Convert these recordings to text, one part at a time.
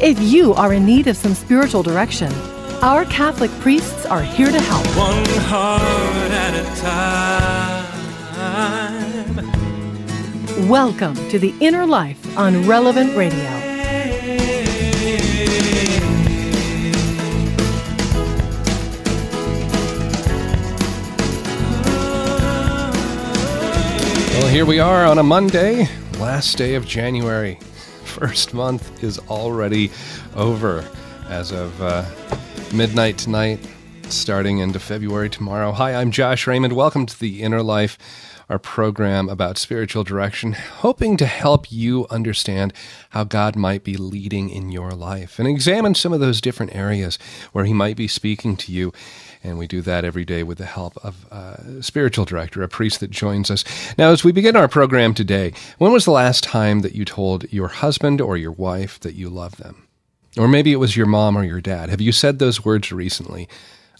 if you are in need of some spiritual direction, our Catholic priests are here to help. One heart at a time. Welcome to The Inner Life on Relevant Radio. Well, here we are on a Monday, last day of January. First month is already over as of uh, midnight tonight, starting into February tomorrow. Hi, I'm Josh Raymond. Welcome to the Inner Life, our program about spiritual direction, hoping to help you understand how God might be leading in your life and examine some of those different areas where He might be speaking to you and we do that every day with the help of a spiritual director, a priest that joins us. Now, as we begin our program today, when was the last time that you told your husband or your wife that you love them? Or maybe it was your mom or your dad. Have you said those words recently?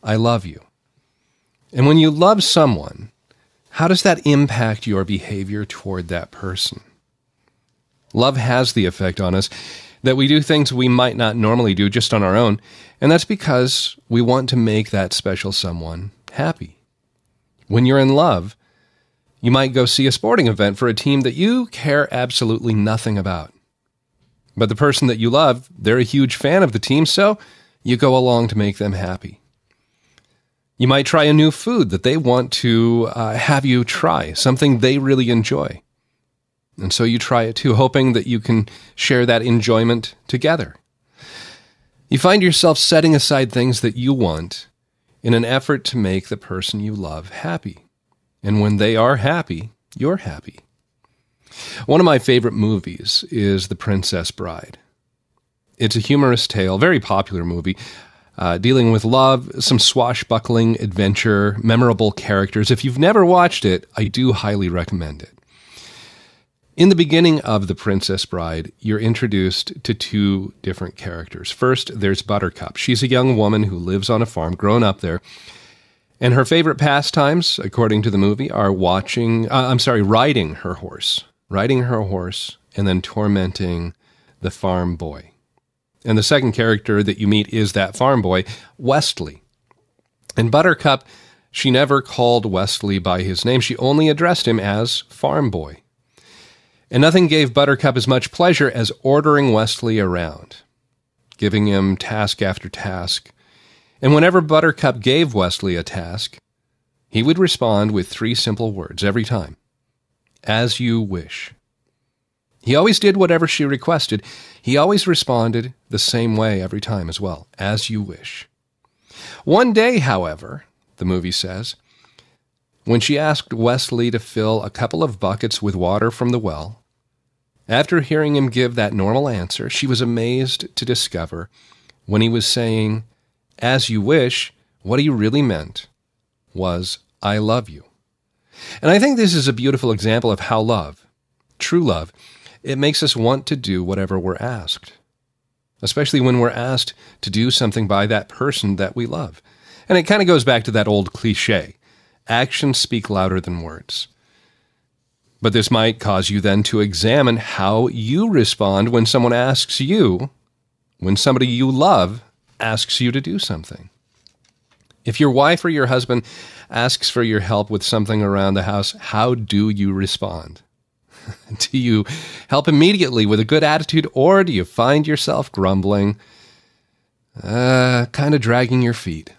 I love you. And when you love someone, how does that impact your behavior toward that person? Love has the effect on us that we do things we might not normally do just on our own, and that's because we want to make that special someone happy. When you're in love, you might go see a sporting event for a team that you care absolutely nothing about. But the person that you love, they're a huge fan of the team, so you go along to make them happy. You might try a new food that they want to uh, have you try, something they really enjoy. And so you try it too, hoping that you can share that enjoyment together. You find yourself setting aside things that you want in an effort to make the person you love happy. And when they are happy, you're happy. One of my favorite movies is The Princess Bride. It's a humorous tale, very popular movie, uh, dealing with love, some swashbuckling adventure, memorable characters. If you've never watched it, I do highly recommend it. In the beginning of The Princess Bride, you're introduced to two different characters. First, there's Buttercup. She's a young woman who lives on a farm, grown up there. And her favorite pastimes, according to the movie, are watching, uh, I'm sorry, riding her horse, riding her horse, and then tormenting the farm boy. And the second character that you meet is that farm boy, Westley. And Buttercup, she never called Westley by his name. She only addressed him as farm boy. And nothing gave Buttercup as much pleasure as ordering Westley around, giving him task after task. And whenever Buttercup gave Westley a task, he would respond with three simple words every time As you wish. He always did whatever she requested. He always responded the same way every time as well As you wish. One day, however, the movie says, when she asked Westley to fill a couple of buckets with water from the well, after hearing him give that normal answer, she was amazed to discover when he was saying, As you wish, what he really meant was, I love you. And I think this is a beautiful example of how love, true love, it makes us want to do whatever we're asked, especially when we're asked to do something by that person that we love. And it kind of goes back to that old cliche actions speak louder than words. But this might cause you then to examine how you respond when someone asks you, when somebody you love asks you to do something. If your wife or your husband asks for your help with something around the house, how do you respond? do you help immediately with a good attitude, or do you find yourself grumbling, uh, kind of dragging your feet?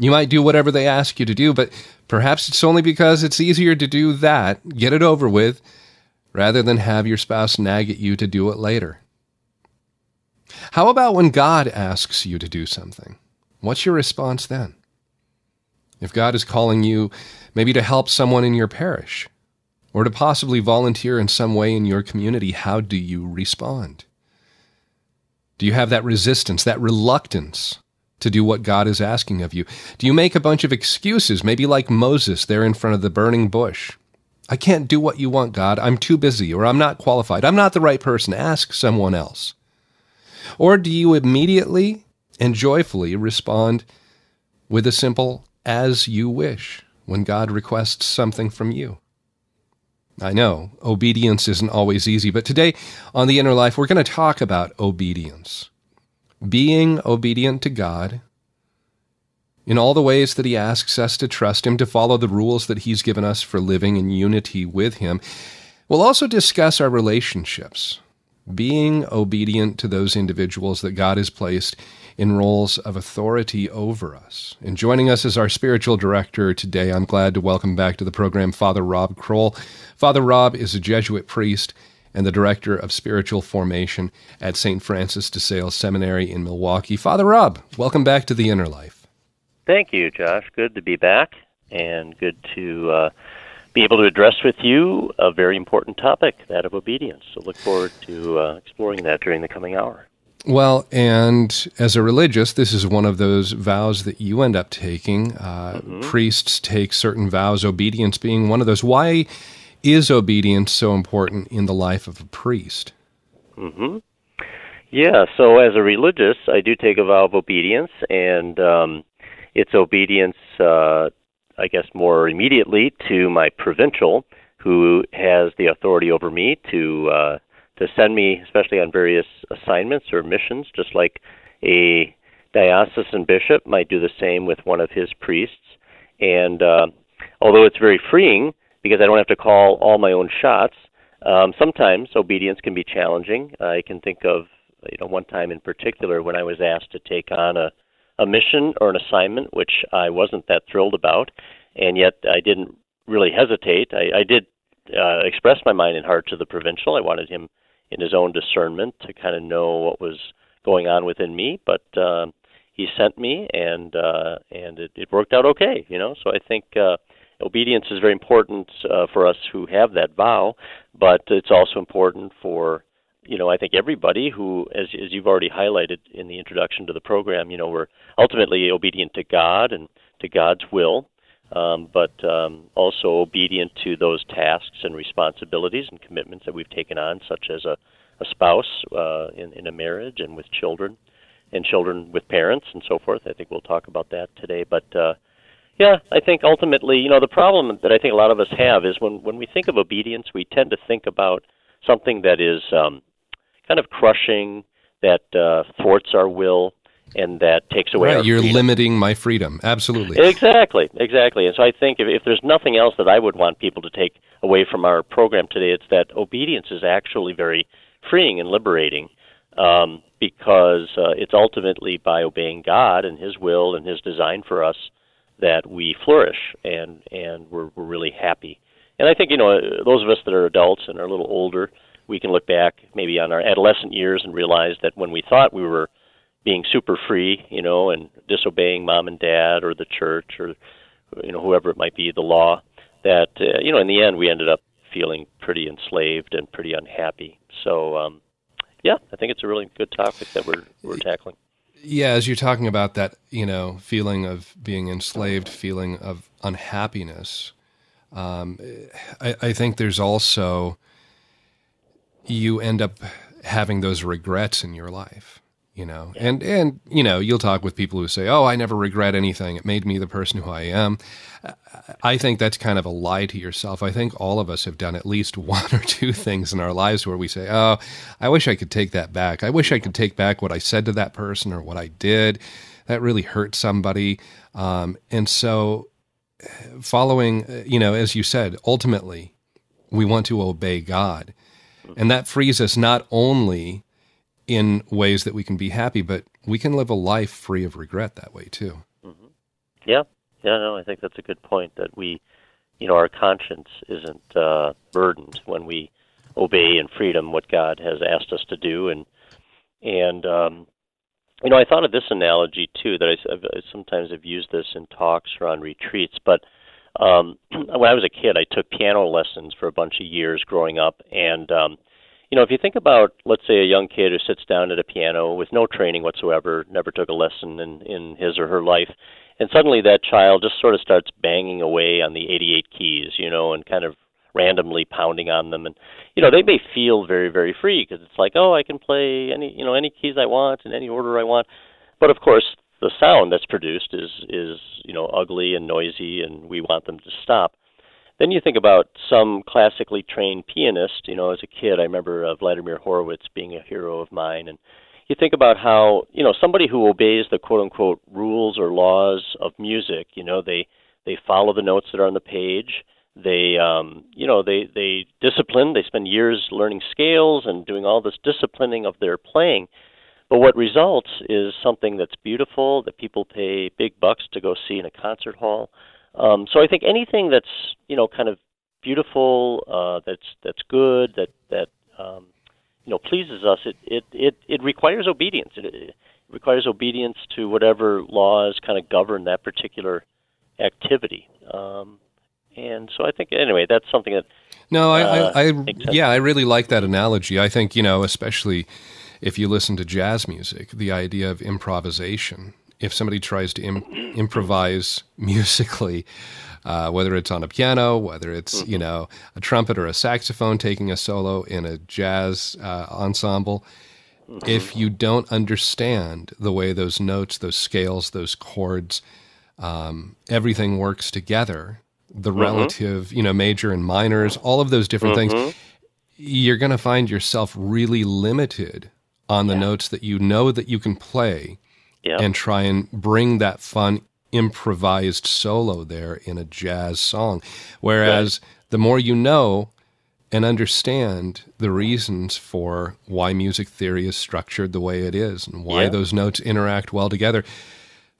You might do whatever they ask you to do, but perhaps it's only because it's easier to do that, get it over with, rather than have your spouse nag at you to do it later. How about when God asks you to do something? What's your response then? If God is calling you maybe to help someone in your parish, or to possibly volunteer in some way in your community, how do you respond? Do you have that resistance, that reluctance to do what God is asking of you? Do you make a bunch of excuses, maybe like Moses there in front of the burning bush? I can't do what you want, God. I'm too busy, or I'm not qualified. I'm not the right person. Ask someone else. Or do you immediately and joyfully respond with a simple, as you wish, when God requests something from you? I know obedience isn't always easy, but today on The Inner Life, we're going to talk about obedience. Being obedient to God in all the ways that He asks us to trust Him, to follow the rules that He's given us for living in unity with Him. We'll also discuss our relationships, being obedient to those individuals that God has placed in roles of authority over us. And joining us as our spiritual director today, I'm glad to welcome back to the program Father Rob Kroll. Father Rob is a Jesuit priest and the director of spiritual formation at St. Francis de Sales Seminary in Milwaukee. Father Rob, welcome back to the inner life. Thank you, Josh. Good to be back and good to uh, be able to address with you a very important topic, that of obedience. So look forward to uh, exploring that during the coming hour. Well, and as a religious, this is one of those vows that you end up taking. Uh, mm-hmm. Priests take certain vows, obedience being one of those. Why is obedience so important in the life of a priest? Mm-hmm. Yeah, so as a religious, I do take a vow of obedience, and um, it's obedience, uh, I guess, more immediately to my provincial, who has the authority over me to. Uh, to send me, especially on various assignments or missions, just like a diocesan bishop might do the same with one of his priests. And uh, although it's very freeing because I don't have to call all my own shots, um, sometimes obedience can be challenging. I can think of you know one time in particular when I was asked to take on a a mission or an assignment which I wasn't that thrilled about, and yet I didn't really hesitate. I, I did uh, express my mind and heart to the provincial. I wanted him in his own discernment to kind of know what was going on within me. But uh, he sent me, and uh, and it, it worked out okay. You know, so I think uh, obedience is very important uh, for us who have that vow, but it's also important for you know I think everybody who, as as you've already highlighted in the introduction to the program, you know, we're ultimately obedient to God and to God's will. Um, but um, also obedient to those tasks and responsibilities and commitments that we've taken on, such as a, a spouse uh, in, in a marriage and with children, and children with parents and so forth. I think we'll talk about that today. But uh, yeah, I think ultimately, you know, the problem that I think a lot of us have is when when we think of obedience, we tend to think about something that is um, kind of crushing, that uh, thwarts our will, and that takes away. Right, you're freedom. limiting my freedom. Absolutely. Exactly, exactly. And so I think if, if there's nothing else that I would want people to take away from our program today, it's that obedience is actually very freeing and liberating, um, because uh, it's ultimately by obeying God and His will and His design for us that we flourish and and we're we're really happy. And I think you know those of us that are adults and are a little older, we can look back maybe on our adolescent years and realize that when we thought we were being super free, you know, and disobeying mom and dad or the church or you know whoever it might be, the law. That uh, you know, in the end, we ended up feeling pretty enslaved and pretty unhappy. So, um, yeah, I think it's a really good topic that we're we're tackling. Yeah, as you're talking about that, you know, feeling of being enslaved, feeling of unhappiness. Um, I, I think there's also you end up having those regrets in your life you know? And and you know you'll talk with people who say oh i never regret anything. It made me the person who i am. I think that's kind of a lie to yourself. I think all of us have done at least one or two things in our lives where we say oh i wish i could take that back. I wish i could take back what i said to that person or what i did. That really hurt somebody. Um, and so following you know as you said ultimately we want to obey god. And that frees us not only in ways that we can be happy, but we can live a life free of regret that way too. Mm-hmm. Yeah, yeah, no, I think that's a good point. That we, you know, our conscience isn't uh, burdened when we obey in freedom what God has asked us to do, and and um, you know, I thought of this analogy too. That I, I sometimes have used this in talks or on retreats, but. Um, when I was a kid, I took piano lessons for a bunch of years growing up, and um, you know, if you think about, let's say, a young kid who sits down at a piano with no training whatsoever, never took a lesson in, in his or her life, and suddenly that child just sort of starts banging away on the 88 keys, you know, and kind of randomly pounding on them. And you know they may feel very very free because it's like oh i can play any you know any keys i want in any order i want. But of course the sound that's produced is is you know ugly and noisy and we want them to stop then you think about some classically trained pianist. You know, as a kid, I remember uh, Vladimir Horowitz being a hero of mine, and you think about how you know somebody who obeys the quote unquote rules or laws of music. You know, they they follow the notes that are on the page. They um, you know they they discipline. They spend years learning scales and doing all this disciplining of their playing. But what results is something that's beautiful that people pay big bucks to go see in a concert hall. Um, so I think anything that's you know kind of beautiful, uh, that's that's good, that that um, you know pleases us, it it it, it requires obedience. It, it requires obedience to whatever laws kind of govern that particular activity. Um, and so I think anyway, that's something that. No, I, uh, I, I yeah, I really like that analogy. I think you know, especially if you listen to jazz music, the idea of improvisation if somebody tries to Im- improvise musically, uh, whether it's on a piano, whether it's mm-hmm. you know a trumpet or a saxophone taking a solo in a jazz uh, ensemble, mm-hmm. if you don't understand the way those notes, those scales, those chords, um, everything works together, the mm-hmm. relative, you know, major and minors, all of those different things, mm-hmm. you're going to find yourself really limited on the yeah. notes that you know that you can play and try and bring that fun improvised solo there in a jazz song. Whereas right. the more you know and understand the reasons for why music theory is structured the way it is and why yeah. those notes interact well together,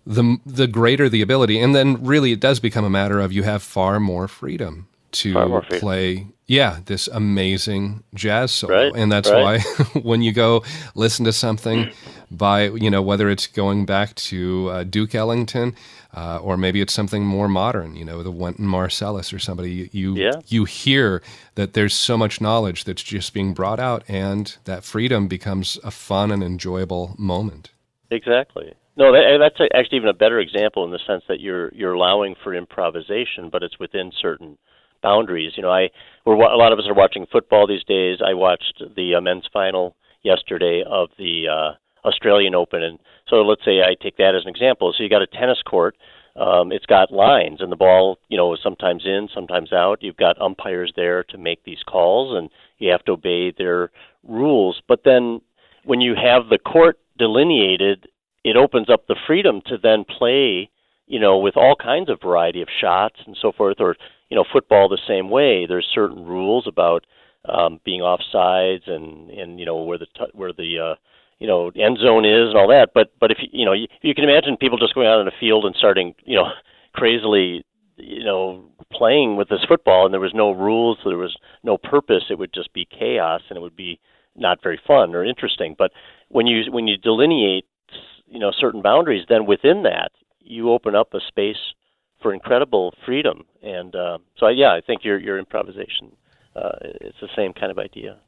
the the greater the ability. And then really it does become a matter of you have far more freedom to play yeah this amazing jazz solo right, and that's right. why when you go listen to something by you know whether it's going back to uh, duke ellington uh, or maybe it's something more modern you know the wynton marsalis or somebody you yeah. you hear that there's so much knowledge that's just being brought out and that freedom becomes a fun and enjoyable moment exactly no, that, that's actually even a better example in the sense that you're you're allowing for improvisation, but it's within certain boundaries. You know, I we're a lot of us are watching football these days. I watched the uh, men's final yesterday of the uh, Australian Open, and so let's say I take that as an example. So you got a tennis court. Um, it's got lines, and the ball, you know, is sometimes in, sometimes out. You've got umpires there to make these calls, and you have to obey their rules. But then, when you have the court delineated, it opens up the freedom to then play, you know, with all kinds of variety of shots and so forth, or you know, football the same way. There's certain rules about um, being offsides and and you know where the t- where the uh, you know end zone is and all that. But but if you you know you, you can imagine people just going out in a field and starting you know crazily you know playing with this football and there was no rules, there was no purpose. It would just be chaos and it would be not very fun or interesting. But when you when you delineate you know certain boundaries, then within that you open up a space for incredible freedom. And uh, so, yeah, I think your your improvisation uh, it's the same kind of idea.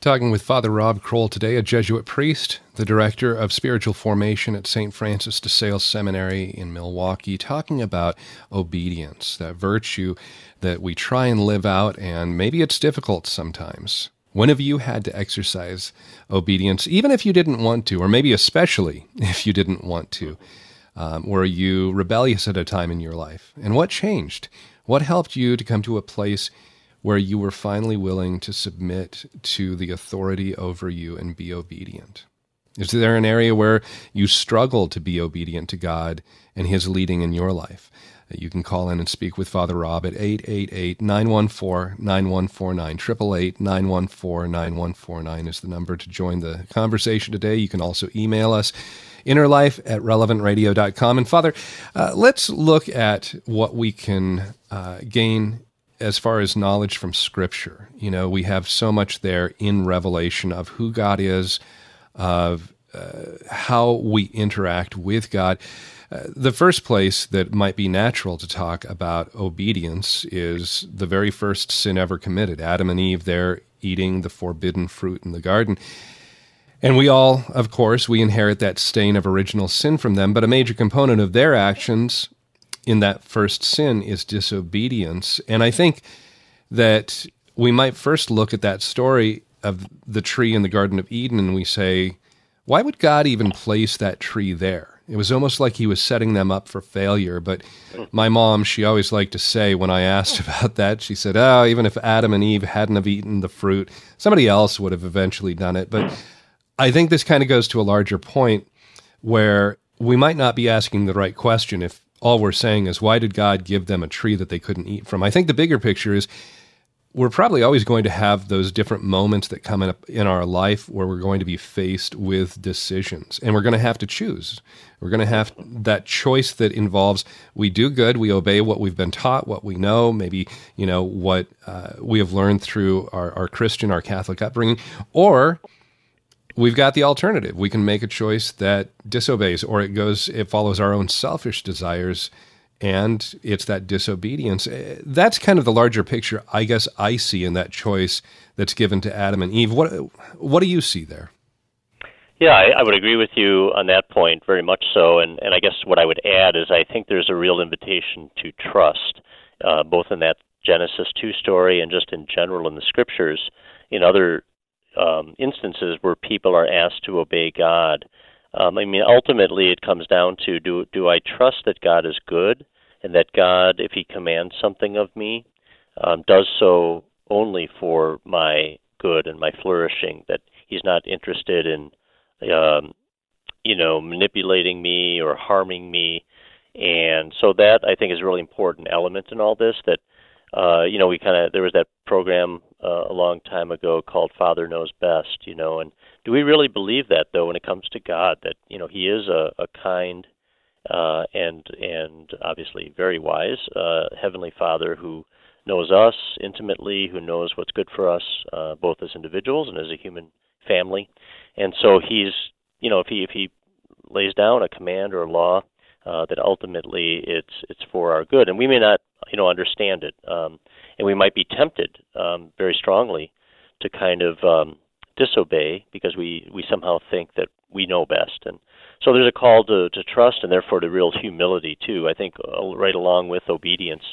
Talking with Father Rob Kroll today, a Jesuit priest, the director of spiritual formation at St. Francis de Sales Seminary in Milwaukee, talking about obedience, that virtue that we try and live out, and maybe it's difficult sometimes. When have you had to exercise obedience, even if you didn't want to, or maybe especially if you didn't want to? Um, were you rebellious at a time in your life? And what changed? What helped you to come to a place where you were finally willing to submit to the authority over you and be obedient? Is there an area where you struggle to be obedient to God and His leading in your life? You can call in and speak with Father Rob at 888 914 9149. 888 914 9149 is the number to join the conversation today. You can also email us innerlife at relevantradio.com. And Father, uh, let's look at what we can uh, gain as far as knowledge from Scripture. You know, we have so much there in Revelation of who God is, of uh, how we interact with God. Uh, the first place that might be natural to talk about obedience is the very first sin ever committed. Adam and Eve, there eating the forbidden fruit in the garden. And we all, of course, we inherit that stain of original sin from them, but a major component of their actions in that first sin is disobedience. And I think that we might first look at that story of the tree in the Garden of Eden and we say, why would God even place that tree there? It was almost like he was setting them up for failure. But my mom, she always liked to say when I asked about that, she said, Oh, even if Adam and Eve hadn't have eaten the fruit, somebody else would have eventually done it. But I think this kind of goes to a larger point where we might not be asking the right question if all we're saying is, why did God give them a tree that they couldn't eat from? I think the bigger picture is we're probably always going to have those different moments that come up in our life where we're going to be faced with decisions and we're going to have to choose. We're going to have that choice that involves we do good, we obey what we've been taught, what we know, maybe, you know, what uh, we have learned through our, our Christian, our Catholic upbringing, or we've got the alternative. We can make a choice that disobeys or it goes, it follows our own selfish desires and it's that disobedience. Eh, that's kind of the larger picture I guess I see in that choice that's given to Adam and Eve. What what do you see there? Yeah, I, I would agree with you on that point very much so. And, and I guess what I would add is I think there's a real invitation to trust, uh, both in that Genesis 2 story and just in general in the scriptures, in other um, instances where people are asked to obey God. Um, I mean, ultimately, it comes down to do do I trust that God is good and that God, if He commands something of me, um, does so only for my good and my flourishing. That He's not interested in, um, you know, manipulating me or harming me. And so that I think is a really important element in all this. That uh, you know, we kind of there was that program uh, a long time ago called Father Knows Best, you know, and do we really believe that though when it comes to God that you know He is a, a kind uh, and and obviously very wise uh, heavenly Father who knows us intimately, who knows what's good for us uh, both as individuals and as a human family, and so He's you know if He if He lays down a command or a law uh, that ultimately it's it's for our good, and we may not you know understand it, um, and we might be tempted um, very strongly to kind of um, disobey because we we somehow think that we know best, and so there's a call to to trust and therefore to real humility too. I think uh, right along with obedience,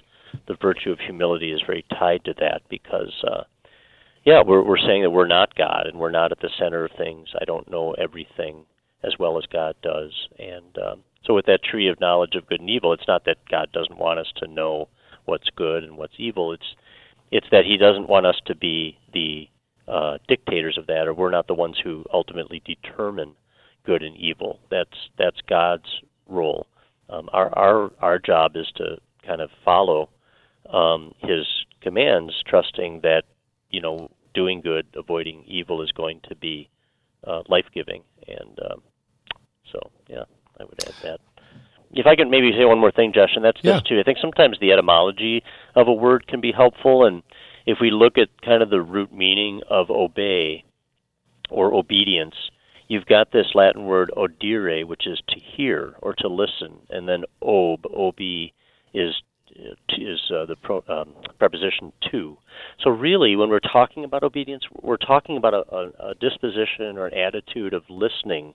the virtue of humility is very tied to that because. Uh, yeah, we're we're saying that we're not God and we're not at the center of things. I don't know everything as well as God does, and um, so with that tree of knowledge of good and evil, it's not that God doesn't want us to know what's good and what's evil. It's it's that He doesn't want us to be the uh, dictators of that, or we're not the ones who ultimately determine good and evil. That's that's God's role. Um, our our our job is to kind of follow um, His commands, trusting that you know doing good, avoiding evil is going to be uh, life giving. And um, so, yeah. I would add that. If I could maybe say one more thing, Josh, and that's yeah. this too. I think sometimes the etymology of a word can be helpful, and if we look at kind of the root meaning of obey or obedience, you've got this Latin word audire, which is to hear or to listen, and then ob, ob is is uh, the pro, um, preposition to. So really, when we're talking about obedience, we're talking about a, a, a disposition or an attitude of listening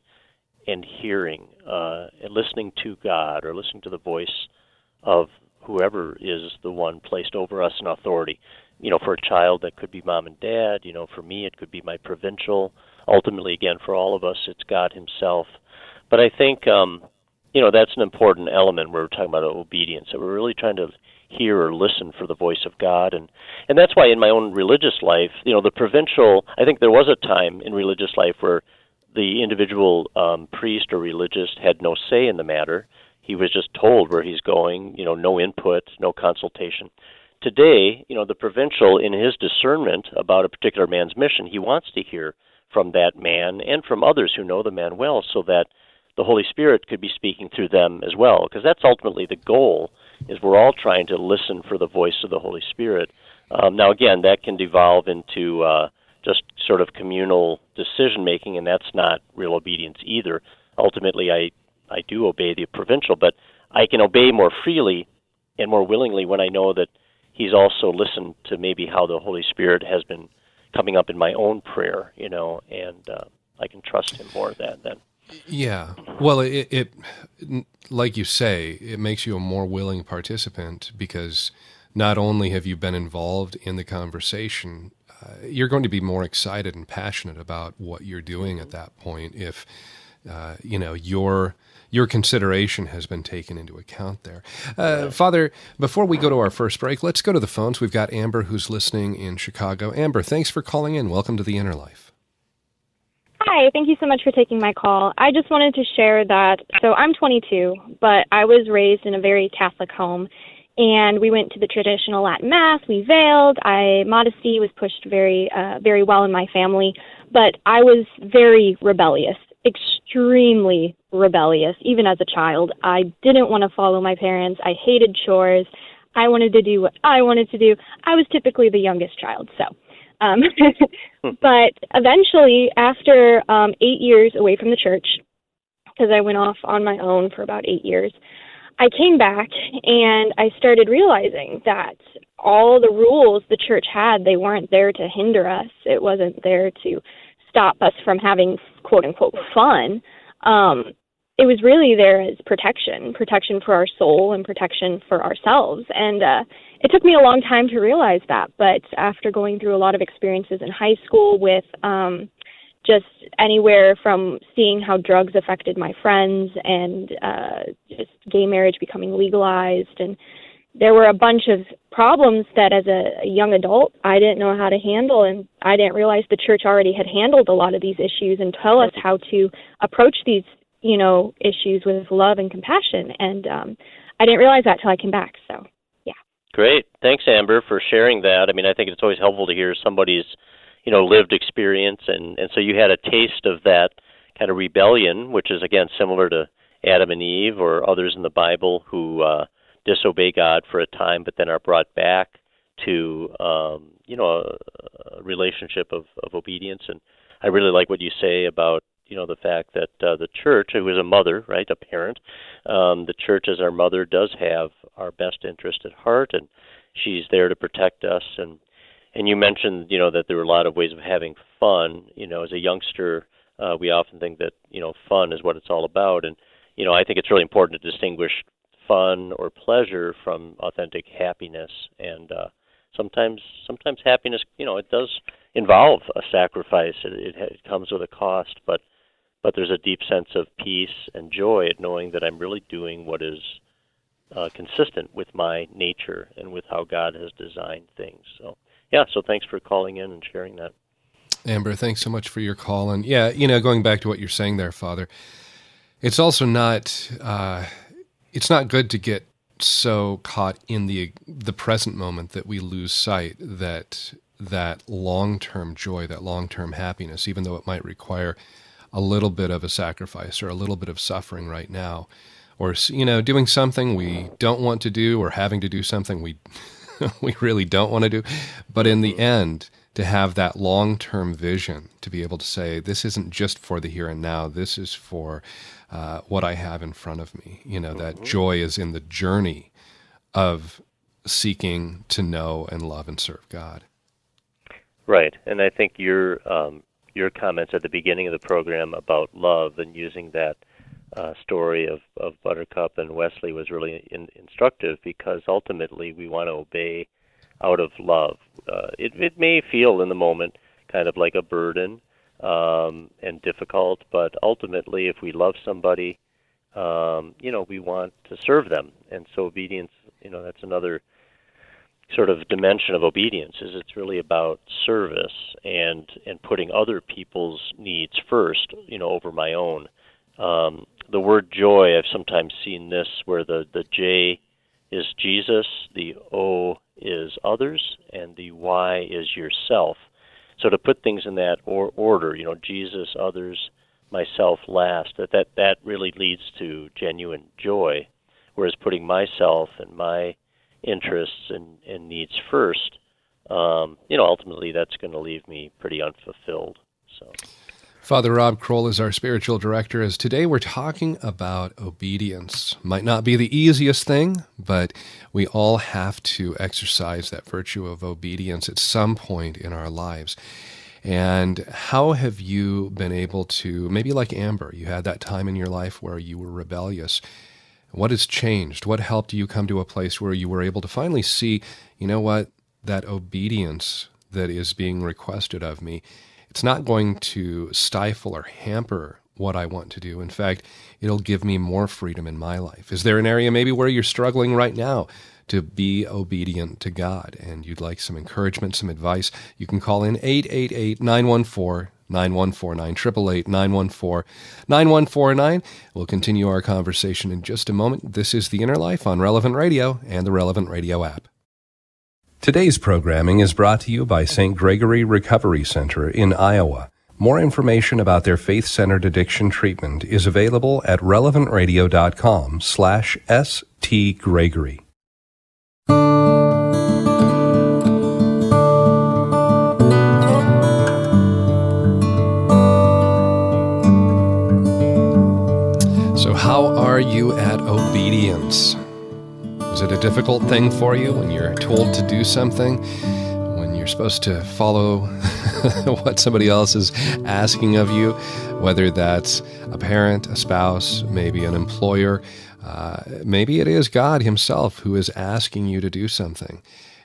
and hearing uh, and listening to God or listening to the voice of whoever is the one placed over us in authority. You know, for a child, that could be mom and dad. You know, for me, it could be my provincial. Ultimately, again, for all of us, it's God Himself. But I think, um, you know, that's an important element. We're talking about obedience. That we're really trying to hear or listen for the voice of God, and and that's why in my own religious life, you know, the provincial. I think there was a time in religious life where the individual um, priest or religious had no say in the matter. He was just told where he's going, you know, no input, no consultation. Today, you know, the provincial, in his discernment about a particular man's mission, he wants to hear from that man and from others who know the man well so that the Holy Spirit could be speaking through them as well. Because that's ultimately the goal, is we're all trying to listen for the voice of the Holy Spirit. Um, now, again, that can devolve into uh, just sort of communal decision making, and that's not real obedience either. Ultimately, I I do obey the provincial, but I can obey more freely and more willingly when I know that he's also listened to maybe how the Holy Spirit has been coming up in my own prayer, you know, and uh, I can trust Him more than then. Yeah. Well, it, it, like you say, it makes you a more willing participant because not only have you been involved in the conversation, you're going to be more excited and passionate about what you're doing at that point if uh, you know your your consideration has been taken into account there. Uh, Father, before we go to our first break, let's go to the phones. We've got Amber who's listening in Chicago. Amber, thanks for calling in. Welcome to the Inner Life. Hi, thank you so much for taking my call. I just wanted to share that. So I'm 22, but I was raised in a very Catholic home, and we went to the traditional Latin Mass. We veiled. I modesty was pushed very, uh, very well in my family, but I was very rebellious, extremely rebellious, even as a child. I didn't want to follow my parents. I hated chores. I wanted to do what I wanted to do. I was typically the youngest child, so. Um, but eventually, after um, eight years away from the church, because I went off on my own for about eight years, I came back and I started realizing that all the rules the church had, they weren't there to hinder us. It wasn't there to stop us from having quote unquote fun. Um, it was really there as protection, protection for our soul and protection for ourselves. And uh, it took me a long time to realize that, but after going through a lot of experiences in high school with um, just anywhere from seeing how drugs affected my friends and uh, just gay marriage becoming legalized and there were a bunch of problems that as a, a young adult I didn't know how to handle and I didn't realize the church already had handled a lot of these issues and tell us how to approach these you know issues with love and compassion and um I didn't realize that till I came back so yeah. Great. Thanks, Amber, for sharing that. I mean, I think it's always helpful to hear somebody's, you know, lived experience, and and so you had a taste of that kind of rebellion, which is again similar to Adam and Eve or others in the Bible who uh, disobey God for a time, but then are brought back to, um, you know, a, a relationship of of obedience. And I really like what you say about you know the fact that uh, the church, who is a mother, right, a parent, um, the church as our mother does have our best interest at heart, and she's there to protect us. And and you mentioned you know that there were a lot of ways of having fun. You know, as a youngster, uh, we often think that you know fun is what it's all about, and you know I think it's really important to distinguish fun or pleasure from authentic happiness and uh, sometimes sometimes happiness you know it does involve a sacrifice it, it, it comes with a cost but but there's a deep sense of peace and joy at knowing that I'm really doing what is uh, consistent with my nature and with how God has designed things. So, yeah, so thanks for calling in and sharing that. Amber, thanks so much for your call. And yeah, you know, going back to what you're saying there, Father, it's also not uh, it's not good to get so caught in the the present moment that we lose sight that that long term joy, that long term happiness, even though it might require a little bit of a sacrifice or a little bit of suffering right now or you know doing something we don't want to do or having to do something we we really don't want to do. But in the end to have that long-term vision to be able to say this isn't just for the here and now this is for uh, what i have in front of me you know that joy is in the journey of seeking to know and love and serve god. Right and i think your um, your comments at the beginning of the program about love and using that uh, story of, of Buttercup and Westley was really in, instructive because ultimately we want to obey out of love. Uh, it, it may feel in the moment kind of like a burden um, and difficult, but ultimately, if we love somebody, um, you know, we want to serve them, and so obedience, you know, that's another sort of dimension of obedience is it's really about service and and putting other people's needs first you know over my own um, the word joy i've sometimes seen this where the the j is jesus the o is others and the y is yourself so to put things in that or, order you know jesus others myself last that that that really leads to genuine joy whereas putting myself and my interests and, and needs first, um, you know, ultimately that's going to leave me pretty unfulfilled. So, Father Rob Kroll is our spiritual director. As today we're talking about obedience. Might not be the easiest thing, but we all have to exercise that virtue of obedience at some point in our lives. And how have you been able to, maybe like Amber, you had that time in your life where you were rebellious. What has changed? What helped you come to a place where you were able to finally see, you know what, that obedience that is being requested of me it's not going to stifle or hamper what I want to do. In fact, it'll give me more freedom in my life. Is there an area maybe where you're struggling right now to be obedient to God and you'd like some encouragement, some advice? You can call in 888 914 9149 888 914 9149. We'll continue our conversation in just a moment. This is The Inner Life on Relevant Radio and the Relevant Radio app. Today's programming is brought to you by St. Gregory Recovery Center in Iowa. More information about their faith-centered addiction treatment is available at relevantradio.com slash stgregory. So how are you at obedience? Is it a difficult thing for you when you're told to do something? When you're supposed to follow what somebody else is asking of you, whether that's a parent, a spouse, maybe an employer, uh, maybe it is God Himself who is asking you to do something,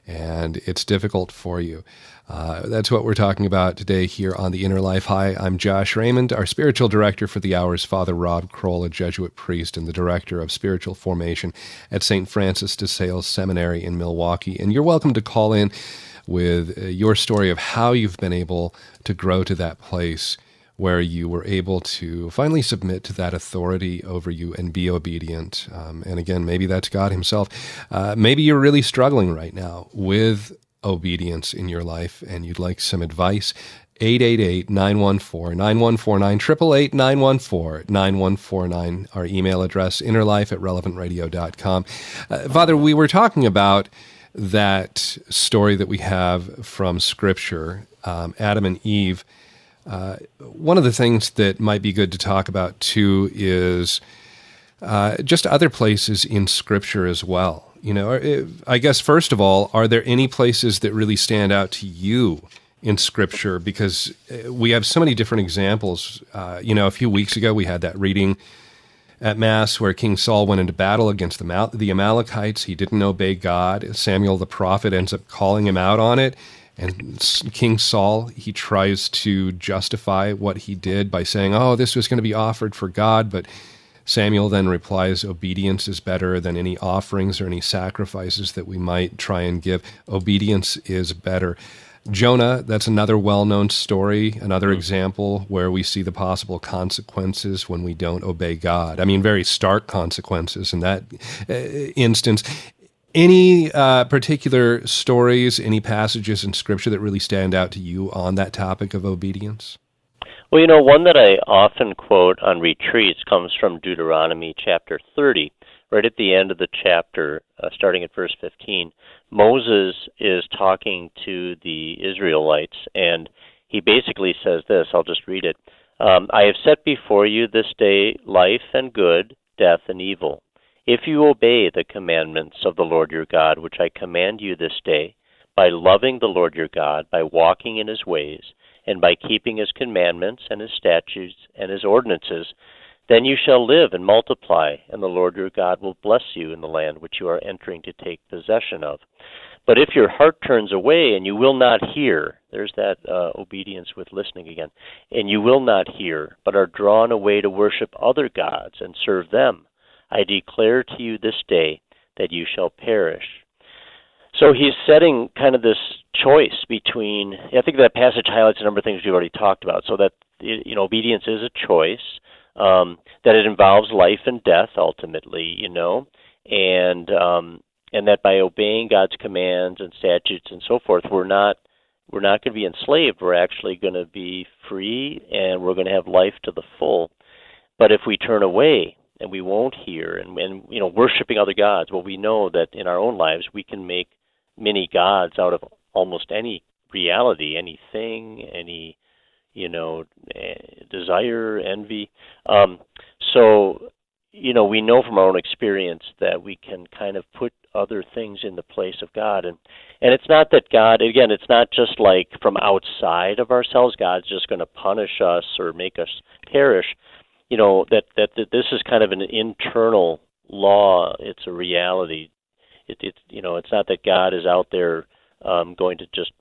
and it's difficult for you. Uh, that's what we're talking about today here on The Inner Life. Hi, I'm Josh Raymond, our spiritual director for the hours, Father Rob Kroll, a Jesuit priest and the director of spiritual formation at St. Francis de Sales Seminary in Milwaukee. And you're welcome to call in with uh, your story of how you've been able to grow to that place where you were able to finally submit to that authority over you and be obedient. Um, and again, maybe that's God Himself. Uh, maybe you're really struggling right now with obedience in your life and you'd like some advice, 888-914-9149, 888-914-9149, our email address, innerlife at relevantradio.com. Uh, Father, we were talking about that story that we have from Scripture, um, Adam and Eve. Uh, one of the things that might be good to talk about too is uh, just other places in Scripture as well. You know, I guess first of all, are there any places that really stand out to you in Scripture? Because uh, we have so many different examples. Uh, you know, a few weeks ago we had that reading at Mass where King Saul went into battle against the, the Amalekites. He didn't obey God. Samuel the prophet ends up calling him out on it. And King Saul, he tries to justify what he did by saying, oh, this was going to be offered for God, but Samuel then replies, Obedience is better than any offerings or any sacrifices that we might try and give. Obedience is better. Jonah, that's another well known story, another mm. example where we see the possible consequences when we don't obey God. I mean, very stark consequences in that uh, instance. Any uh, particular stories, any passages in Scripture that really stand out to you on that topic of obedience? Well, you know, one that I often quote on retreats comes from Deuteronomy chapter 30. Right at the end of the chapter, uh, starting at verse 15, Moses is talking to the Israelites, and he basically says this I'll just read it. Um, I have set before you this day life and good, death and evil. If you obey the commandments of the Lord your God, which I command you this day, by loving the Lord your God, by walking in his ways, and by keeping his commandments and his statutes and his ordinances, then you shall live and multiply, and the Lord your God will bless you in the land which you are entering to take possession of. But if your heart turns away and you will not hear, there's that uh, obedience with listening again, and you will not hear, but are drawn away to worship other gods and serve them, I declare to you this day that you shall perish. So he's setting kind of this choice between. I think that passage highlights a number of things we've already talked about. So that you know, obedience is a choice. Um, that it involves life and death ultimately. You know, and um, and that by obeying God's commands and statutes and so forth, we're not we're not going to be enslaved. We're actually going to be free, and we're going to have life to the full. But if we turn away and we won't hear and, and you know worshiping other gods, well, we know that in our own lives we can make many gods out of almost any reality, anything, any you know, eh, desire, envy. Um, so, you know, we know from our own experience that we can kind of put other things in the place of God, and and it's not that God, again, it's not just like from outside of ourselves, God's just going to punish us or make us perish. You know that, that that this is kind of an internal law. It's a reality. It, it's you know, it's not that God is out there um, going to just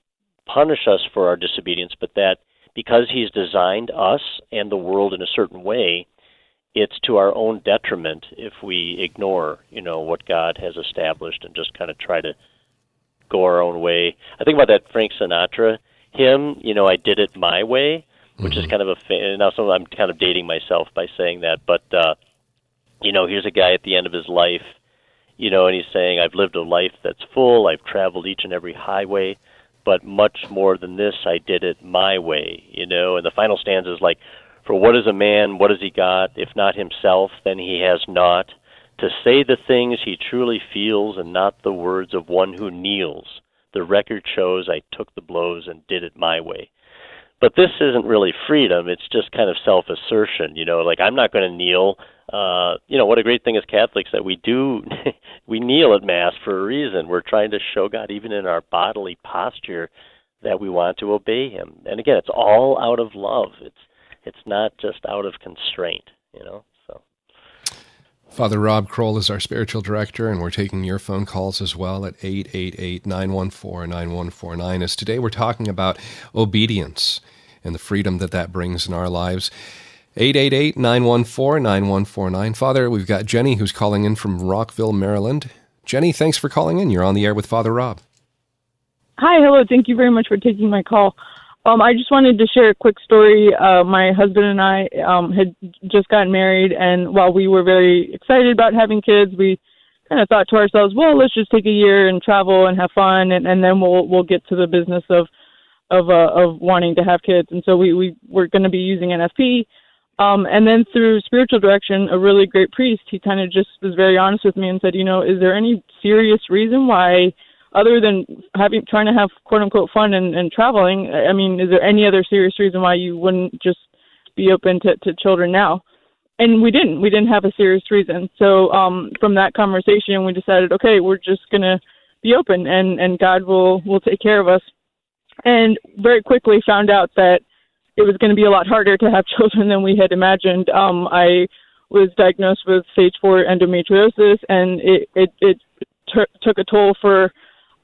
punish us for our disobedience, but that because He's designed us and the world in a certain way, it's to our own detriment if we ignore, you know, what God has established and just kind of try to go our own way. I think about that Frank Sinatra hymn, you know, I did it my way, which mm-hmm. is kind of a fa- now so I'm kind of dating myself by saying that, but uh you know, here's a guy at the end of his life, you know, and he's saying I've lived a life that's full, I've traveled each and every highway, but much more than this, I did it my way, you know. And the final stanza is like, For what is a man, what has he got? If not himself, then he has not. To say the things he truly feels and not the words of one who kneels. The record shows I took the blows and did it my way. But this isn't really freedom, it's just kind of self assertion, you know, like I'm not going to kneel uh, you know what a great thing as Catholics that we do we kneel at mass for a reason. We're trying to show God even in our bodily posture that we want to obey Him. And again, it's all out of love. It's it's not just out of constraint. You know. So. Father Rob Kroll is our spiritual director, and we're taking your phone calls as well at 888 914 9149. As today we're talking about obedience and the freedom that that brings in our lives. 888 914 9149. Father, we've got Jenny who's calling in from Rockville, Maryland. Jenny, thanks for calling in. You're on the air with Father Rob. Hi, hello. Thank you very much for taking my call. Um, I just wanted to share a quick story. Uh, my husband and I um, had just gotten married, and while we were very excited about having kids, we kind of thought to ourselves, "Well, let's just take a year and travel and have fun, and, and then we'll we'll get to the business of of uh, of wanting to have kids." And so we we were going to be using NFP um, and then through spiritual direction, a really great priest, he kind of just was very honest with me and said, you know, is there any serious reason why, other than having trying to have quote unquote fun and, and traveling, I mean, is there any other serious reason why you wouldn't just be open to, to children now? And we didn't. We didn't have a serious reason. So um, from that conversation, we decided, okay, we're just gonna be open, and and God will will take care of us. And very quickly found out that it was going to be a lot harder to have children than we had imagined. Um, I was diagnosed with stage four endometriosis, and it it, it t- took a toll for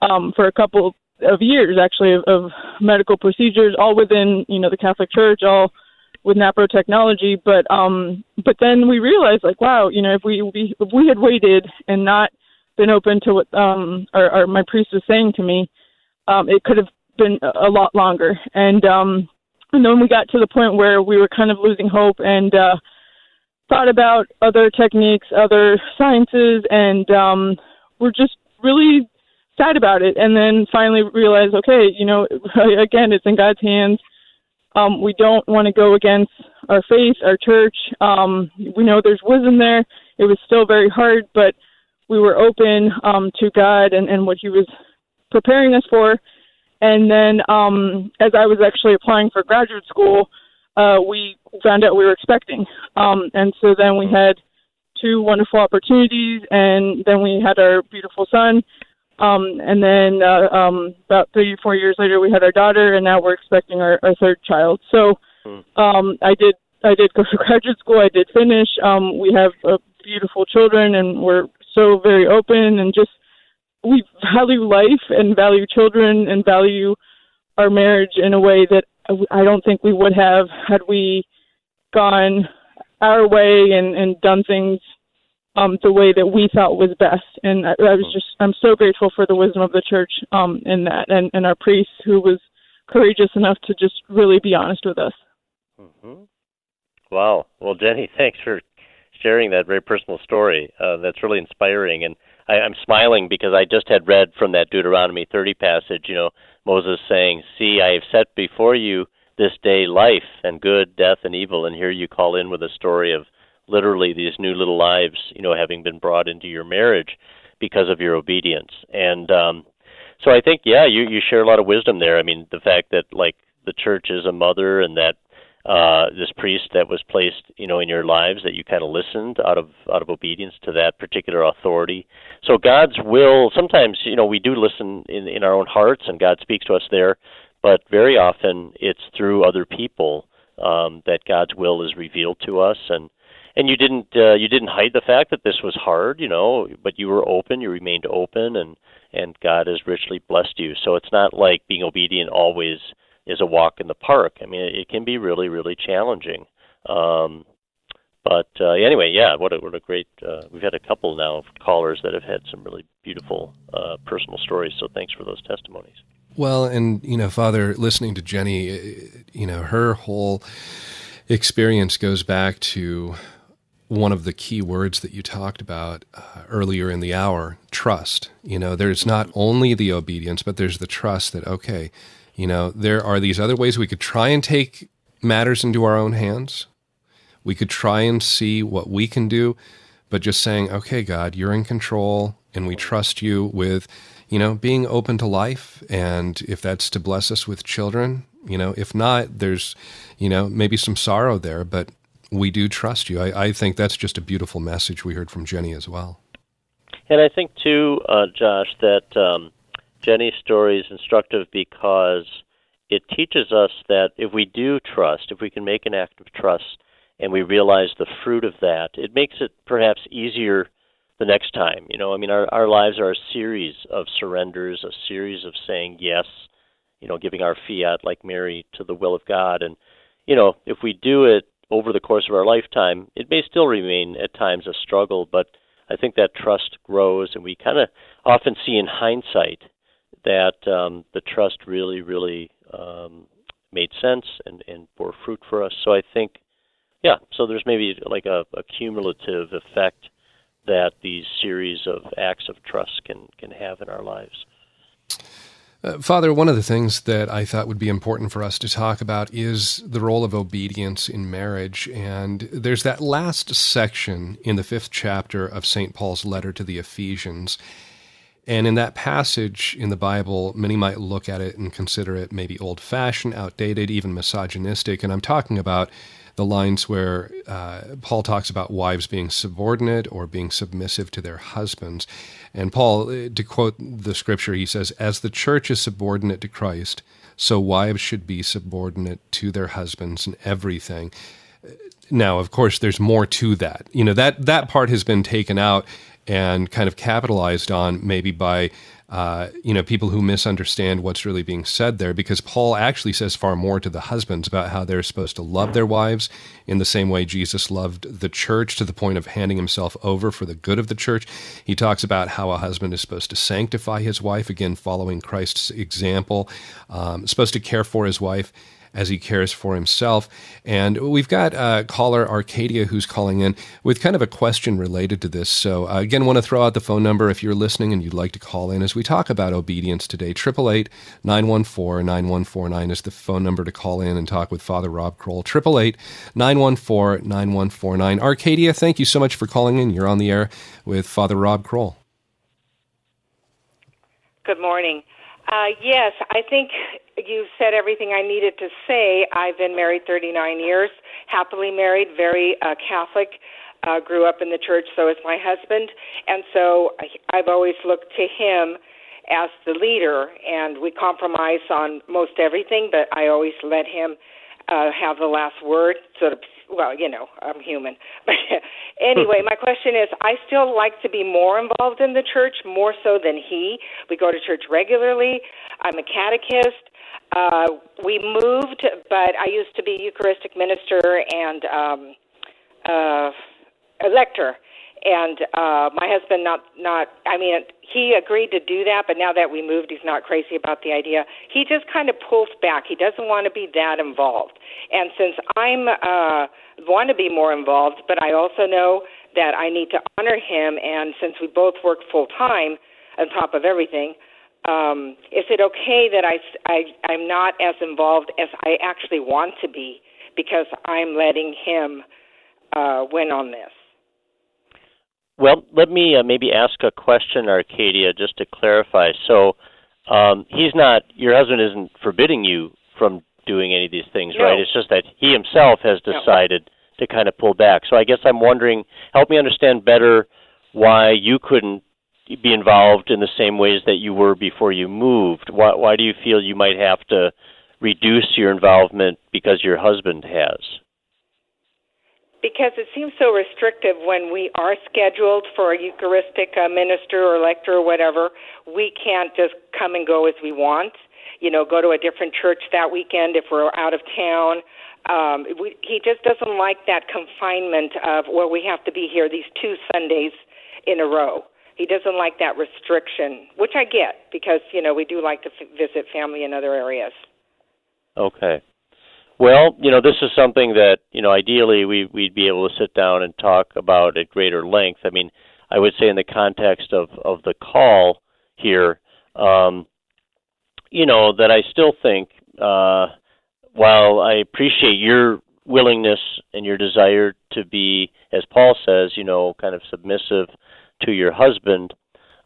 um, for a couple of years actually of, of medical procedures, all within you know the Catholic Church, all with NAPRO technology. But um, but then we realized like wow, you know if we, we if we had waited and not been open to what um, our my priest was saying to me, um, it could have been a lot longer. And um, and then we got to the point where we were kind of losing hope and uh, thought about other techniques, other sciences, and um, we're just really sad about it. And then finally realized, okay, you know, again, it's in God's hands. Um, we don't want to go against our faith, our church. Um, we know there's wisdom there. It was still very hard, but we were open um, to God and, and what He was preparing us for. And then um, as I was actually applying for graduate school, uh, we found out we were expecting. Um, and so then we had two wonderful opportunities, and then we had our beautiful son. Um, and then uh, um, about three, or four years later, we had our daughter, and now we're expecting our, our third child. So hmm. um, I did I did go to graduate school. I did finish. Um, we have uh, beautiful children, and we're so very open and just we value life and value children and value our marriage in a way that I don't think we would have had we gone our way and, and done things um, the way that we thought was best. And I, I was just, I'm so grateful for the wisdom of the church um, in that and, and our priest who was courageous enough to just really be honest with us. Mm-hmm. Wow. Well, Jenny, thanks for sharing that very personal story. Uh, that's really inspiring. And I, I'm smiling because I just had read from that Deuteronomy 30 passage, you know, Moses saying, See, I have set before you this day life and good, death and evil. And here you call in with a story of literally these new little lives, you know, having been brought into your marriage because of your obedience. And um, so I think, yeah, you, you share a lot of wisdom there. I mean, the fact that, like, the church is a mother and that uh, this priest that was placed, you know, in your lives that you kind of listened out of out of obedience to that particular authority. So God's will. Sometimes, you know, we do listen in in our own hearts, and God speaks to us there. But very often, it's through other people um, that God's will is revealed to us, and and you didn't uh, you didn't hide the fact that this was hard, you know, but you were open, you remained open, and and God has richly blessed you. So it's not like being obedient always is a walk in the park. I mean, it, can be really, really challenging. Um, but uh, anyway, yeah, what a, what a great. Uh, we've had a couple now of callers that have had some really beautiful uh, personal stories. So thanks for those testimonies. Well, and you know, Father, listening to Jenny, uh, you know, her whole experience goes back to one of the key words that you talked about uh, earlier in the hour trust. You know, there's not only the obedience, but there's the trust that, okay, you know, there are these other ways we could try and take matters into our own hands. We could try and see what we can do, but just saying, okay, God, you're in control and we trust you with, you know, being open to life. And if that's to bless us with children, you know, if not, there's, you know, maybe some sorrow there, but we do trust you. I, I think that's just a beautiful message we heard from Jenny as well. And I think, too, uh, Josh, that um, Jenny's story is instructive because it teaches us that if we do trust, if we can make an act of trust and we realize the fruit of that, it makes it perhaps easier the next time. You know, I mean, our, our lives are a series of surrenders, a series of saying yes, you know, giving our fiat like Mary to the will of God. And, you know, if we do it over the course of our lifetime, it may still remain at times a struggle, but I think that trust grows, and we kind of often see in hindsight that um, the trust really, really um, made sense and, and bore fruit for us. So I think, yeah, so there's maybe like a, a cumulative effect that these series of acts of trust can can have in our lives. Uh, Father, one of the things that I thought would be important for us to talk about is the role of obedience in marriage. And there's that last section in the fifth chapter of St. Paul's letter to the Ephesians. And in that passage in the Bible, many might look at it and consider it maybe old fashioned, outdated, even misogynistic. And I'm talking about the lines where uh, Paul talks about wives being subordinate or being submissive to their husbands. And Paul, uh, to quote the scripture, he says, As the church is subordinate to Christ, so wives should be subordinate to their husbands in everything. Now, of course, there's more to that. You know, that, that part has been taken out and kind of capitalized on maybe by uh, you know people who misunderstand what's really being said there because Paul actually says far more to the husbands about how they're supposed to love their wives in the same way Jesus loved the church to the point of handing himself over for the good of the church. He talks about how a husband is supposed to sanctify his wife again following Christ's example, um, supposed to care for his wife as he cares for himself. And we've got uh, caller Arcadia who's calling in with kind of a question related to this. So, uh, again, want to throw out the phone number if you're listening and you'd like to call in as we talk about obedience today. 888 914 9149 is the phone number to call in and talk with Father Rob Kroll. 888 914 9149. Arcadia, thank you so much for calling in. You're on the air with Father Rob Kroll. Good morning. Uh, yes, I think you said everything I needed to say. I've been married 39 years, happily married, very uh, Catholic. Uh, grew up in the church, so is my husband, and so I've always looked to him as the leader. And we compromise on most everything, but I always let him uh, have the last word, sort of well, you know, I'm human. But anyway, my question is I still like to be more involved in the church, more so than he. We go to church regularly. I'm a catechist. Uh, we moved, but I used to be Eucharistic minister and um, uh, elector and uh my husband not not i mean he agreed to do that but now that we moved he's not crazy about the idea. He just kind of pulls back. He doesn't want to be that involved. And since i'm uh want to be more involved but i also know that i need to honor him and since we both work full time on top of everything um is it okay that i i i'm not as involved as i actually want to be because i'm letting him uh win on this well, let me uh, maybe ask a question, Arcadia, just to clarify. So, um, he's not. Your husband isn't forbidding you from doing any of these things, No. right? It's just that he himself has No. decided to kind of pull back. So I guess I'm wondering, help me understand better why you couldn't be involved in the same ways that you were before you moved. Why, why do you feel you might have to reduce your involvement because your husband has? Because it seems so restrictive when we are scheduled for a Eucharistic uh, minister or lector or whatever. We can't just come and go as we want. You know, go to a different church that weekend if we're out of town. Um, we, he just doesn't like that confinement of, well, we have to be here these two Sundays in a row. He doesn't like that restriction, which I get because, you know, we do like to f- visit family in other areas. Okay. Well, you know, this is something that you know ideally we we'd be able to sit down and talk about at greater length. I mean, I would say in the context of of the call here, um, you know, that I still think, uh, while I appreciate your willingness and your desire to be, as Paul says, you know, kind of submissive to your husband.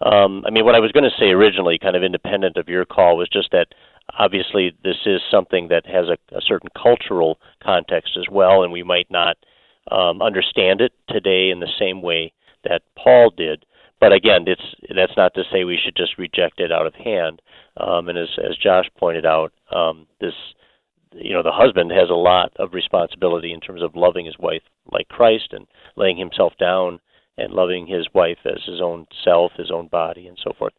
Um, I mean, what I was going to say originally, kind of independent of your call, was just that obviously this is something that has a, a certain cultural context as well, and we might not um, understand it today in the same way that Paul did. But again, it's that's not to say we should just reject it out of hand. Um, and as as Josh pointed out, um, this you know the husband has a lot of responsibility in terms of loving his wife like Christ and laying himself down and loving his wife as his own self, his own body, and so forth.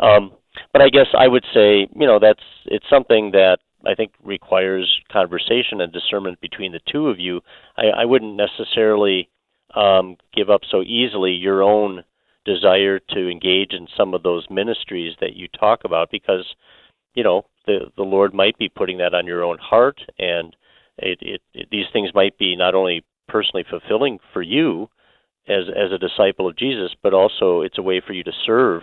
Um, but I guess I would say, you know, that's it's something that I think requires conversation and discernment between the two of you. I, I wouldn't necessarily um, give up so easily your own desire to engage in some of those ministries that you talk about because, you know, the the Lord might be putting that on your own heart, and it, it, it these things might be not only personally fulfilling for you as as a disciple of Jesus, but also it's a way for you to serve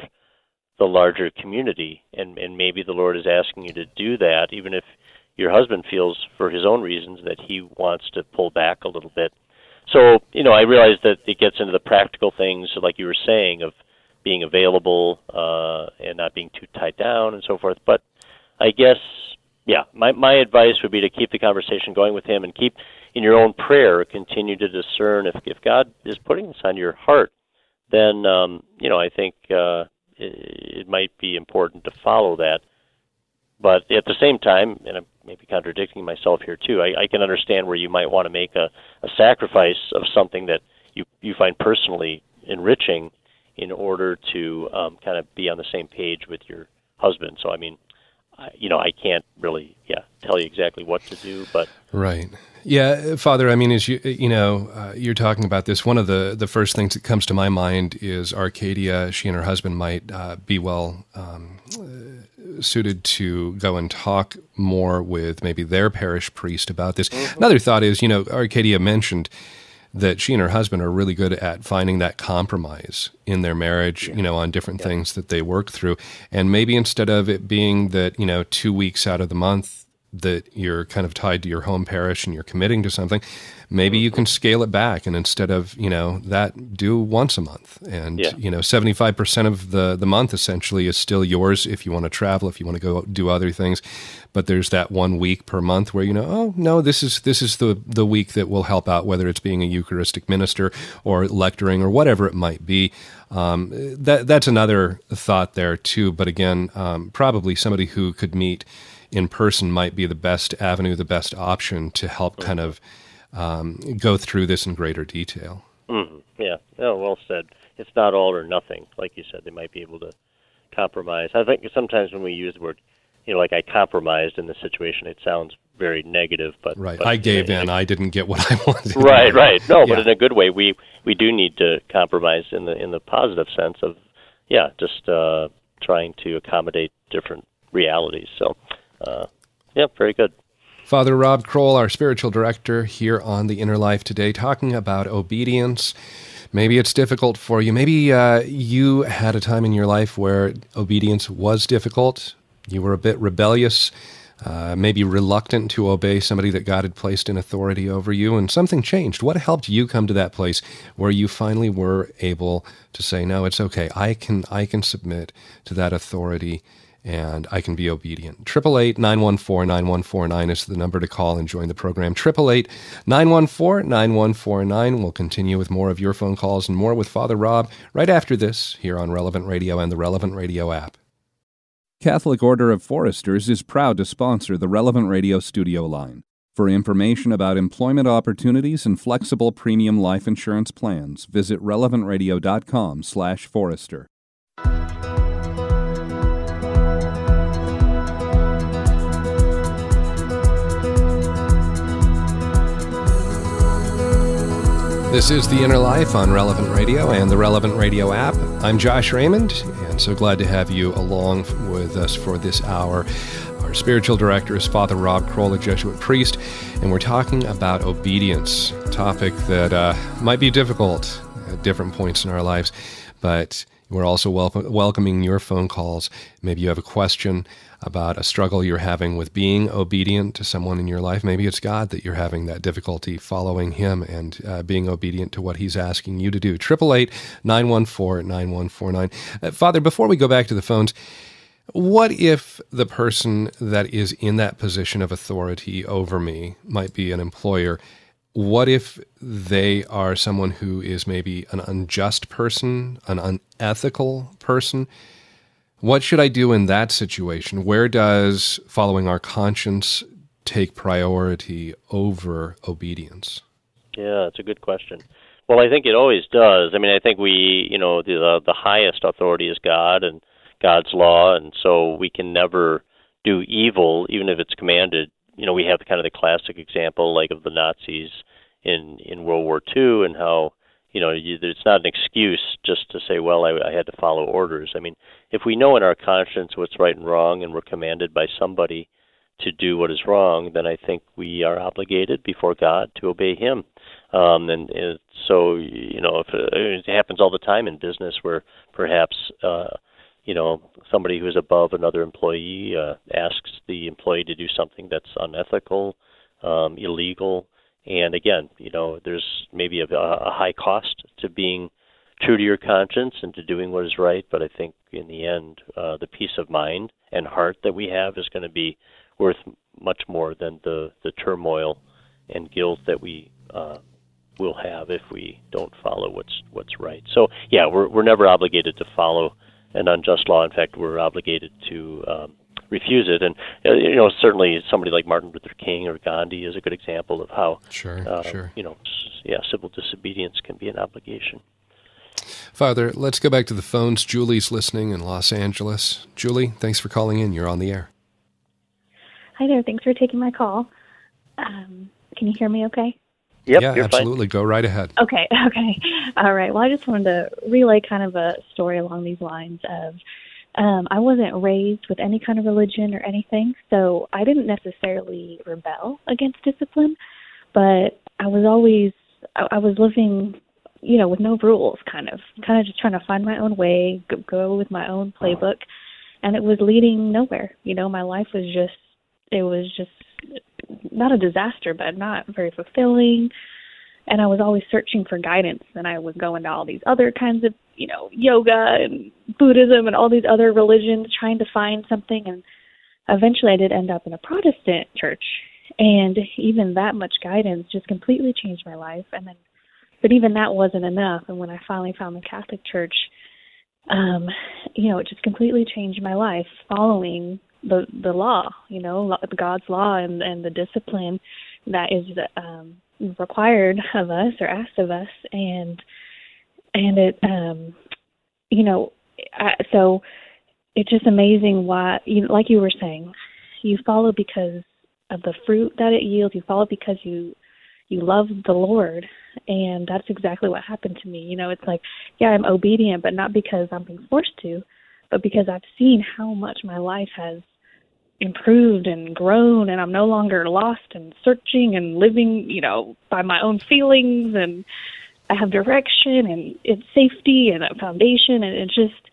the larger community and and maybe the Lord is asking you to do that even if your husband feels for his own reasons that he wants to pull back a little bit. So, you know, I realize that it gets into the practical things like you were saying of being available uh and not being too tied down and so forth, but I guess yeah, my my advice would be to keep the conversation going with him and keep in your own prayer continue to discern if if God is putting this on your heart, then um, you know I think uh, it, might be important to follow that. But at the same time, and I'm maybe contradicting myself here too, I, I can understand where you might want to make a, a sacrifice of something that you you find personally enriching in order to um, kind of be on the same page with your husband. So I mean, I, you know, I can't really, yeah, tell you exactly what to do, but Right. Yeah, Father. I mean, as you you know, uh, you're talking about this. One of the the first things that comes to my mind is Arcadia. She and her husband might uh, be well um, uh, suited to go and talk more with maybe their parish priest about this. Another thought is, you know, Arcadia mentioned that she and her husband are really good at finding that compromise in their marriage, you know, on different things that they work through. And maybe instead of it being that, you know, two weeks out of the month that you're kind of tied to your home parish and you're committing to something, maybe you can scale it back and instead of, you know, that do once a month. And, Yeah. you know, 75% of the, the month essentially is still yours if you want to travel, if you want to go do other things. But there's that one week per month where you know, oh no, this is this is the the week that will help out, whether it's being a Eucharistic minister or lecturing or whatever it might be. Um, that that's another thought there too. But again, um, probably somebody who could meet in person might be the best avenue, the best option to help kind of um, go through this in greater detail. mhm, yeah, no, well said. It's not all or nothing, like you said. They might be able to compromise. I think sometimes when we use the word, you know, like I compromised in this situation, it sounds very negative. But Right. but I gave in in. I didn't get what I wanted. right right no but in a good way we we do need to compromise in the in the positive sense of yeah just uh trying to accommodate different realities so uh yeah very good Father Rob Kroll, our spiritual director here on The Inner Life today, talking about obedience. Maybe it's difficult for you. Maybe uh, you had a time in your life where obedience was difficult. You were a bit rebellious, uh, maybe reluctant to obey somebody that God had placed in authority over you, and something changed. What helped you come to that place where you finally were able to say, "No, it's okay. I can. I can submit to that authority." And I can be obedient. 888 914 9149 is the number to call and join the program. 888 914 9149. We'll continue with more of your phone calls and more with Father Rob right after this here on Relevant Radio and the Relevant Radio app. Catholic Order of Foresters is proud to sponsor the Relevant Radio studio line. For information about employment opportunities and flexible premium life insurance plans, visit relevantradio.com/forester. This is The Inner Life on Relevant Radio and the Relevant Radio app. I'm Josh Raymond, and so glad to have you along with us for this hour. Our spiritual director is Father Rob Kroll, a Jesuit priest, and we're talking about obedience, a topic that uh, might be difficult at different points in our lives, but we're also welcoming your phone calls. Maybe you have a question about a struggle you're having with being obedient to someone in your life. Maybe it's God that you're having that difficulty following Him and uh, being obedient to what He's asking you to do. 888 914 9149. Uh, Father, before we go back to the phones, what if the person that is in that position of authority over me might be an employer? What if they are someone who is maybe an unjust person, an unethical person? What should I do in that situation? Where does following our conscience take priority over obedience? Yeah, it's a good question. Well, I think it always does. I mean, I think we, you know, the the highest authority is God and God's law, and so we can never do evil, even if it's commanded. You know, we have kind of the classic example, like of the Nazis in in World War II, and how you know, you, it's not an excuse just to say, well, I, I had to follow orders. I mean, if we know in our conscience what's right and wrong, and we're commanded by somebody to do what is wrong, then I think we are obligated before God to obey Him. Um, and, and so, you know, if uh, it happens all the time in business, where perhaps, uh, you know, somebody who's above another employee uh, asks the employee to do something that's unethical, um, illegal and again, you know, there's maybe a, a high cost to being true to your conscience and to doing what is right. But I think in the end, uh, the peace of mind and heart that we have is going to be worth much more than the the turmoil and guilt that we uh, will have if we don't follow what's what's right. So yeah, we're we're never obligated to follow an unjust law. In fact, we're obligated to um, refuse it. And uh, you know, certainly somebody like Martin Luther King or Gandhi is a good example of how, sure, uh, sure. you know, yeah, civil disobedience can be an obligation. Father, let's go back to the phones. Julie's listening in Los Angeles. Julie, thanks for calling in. You're on the air. Hi there. Thanks for taking my call. Um, can you hear me okay? Yep, yeah, absolutely. Fine. Go right ahead. Okay, okay. All right. Well, I just wanted to relay kind of a story along these lines of um, I wasn't raised with any kind of religion or anything, so I didn't necessarily rebel against discipline, but I was always I, I was living, you know, with no rules, kind of, kind of just trying to find my own way, go, go with my own playbook, and it was leading nowhere. You know, my life was just it was just not a disaster, but not very fulfilling. And I was always searching for guidance and I was going to all these other kinds of, you know, yoga and Buddhism and all these other religions trying to find something. And eventually I did end up in a Protestant church and even that much guidance just completely changed my life. And then but even that wasn't enough. And when I finally found the Catholic Church um you know it just completely changed my life following the the law you know God's law and and the discipline that is um required of us or asked of us. And and it um you know I, so it's just amazing why you like you were saying you follow because of the fruit that it yields. You follow because you you love the lord. And that's exactly what happened to me. You know it's like yeah i'm obedient but not because i'm being forced to but because i've seen how much my life has improved and grown and I'm no longer lost and searching and living, you know, by my own feelings and I have direction and it's safety and a foundation and it's just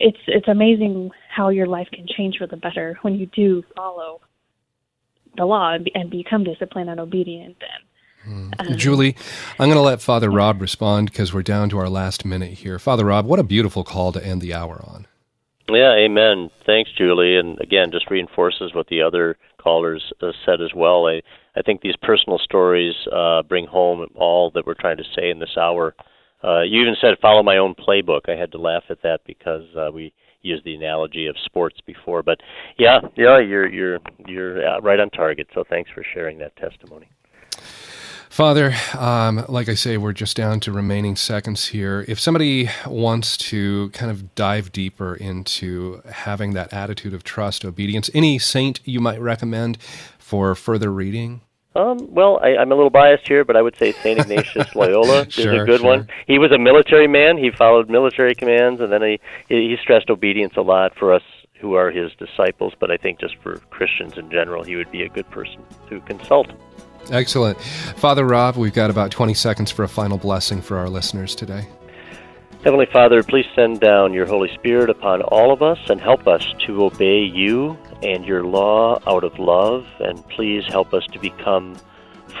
it's it's amazing how your life can change for the better when you do follow the law and, be, and become disciplined and obedient and um, Julie, I'm going to let Father Rob respond because we're down to our last minute here. Father Rob, what a beautiful call to end the hour on. Yeah, amen. Thanks, Julie. And again, just reinforces what the other callers uh, said as well. I, I think these personal stories uh, bring home all that we're trying to say in this hour. Uh, you even said follow my own playbook. I had to laugh at that because uh, we used the analogy of sports before. But yeah, yeah, you're you're you're uh, right on target. So thanks for sharing that testimony. Father, um, like I say, we're just down to remaining seconds here. If somebody wants to kind of dive deeper into having that attitude of trust, obedience, any saint you might recommend for further reading? Um, well, I, I'm a little biased here, but I would say Saint Ignatius Loyola Sure, is a good sure. one. He was a military man. He followed military commands, and then he he stressed obedience a lot for us who are his disciples. But I think just for Christians in general, he would be a good person to consult. Excellent. Father Rob, we've got about 20 seconds for a final blessing for our listeners today. Heavenly Father, please send down your Holy Spirit upon all of us and help us to obey you and your law out of love, and please help us to become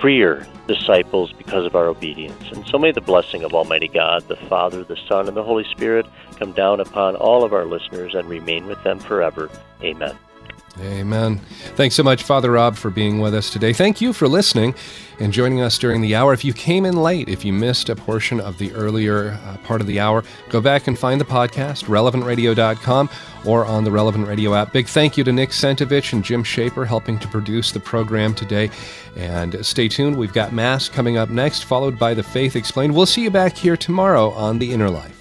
freer disciples because of our obedience. And so may the blessing of Almighty God, the Father, the Son, and the Holy Spirit come down upon all of our listeners and remain with them forever. Amen. Amen. Thanks so much, Father Rob, for being with us today. Thank you for listening and joining us during the hour. If you came in late, if you missed a portion of the earlier uh, part of the hour, go back and find the podcast, relevantradio.com or on the Relevant Radio app. Big thank you to Nick Sentovich and Jim Shaper helping to produce the program today. And stay tuned. We've got Mass coming up next, followed by the Faith Explained. We'll see you back here tomorrow on The Inner Life.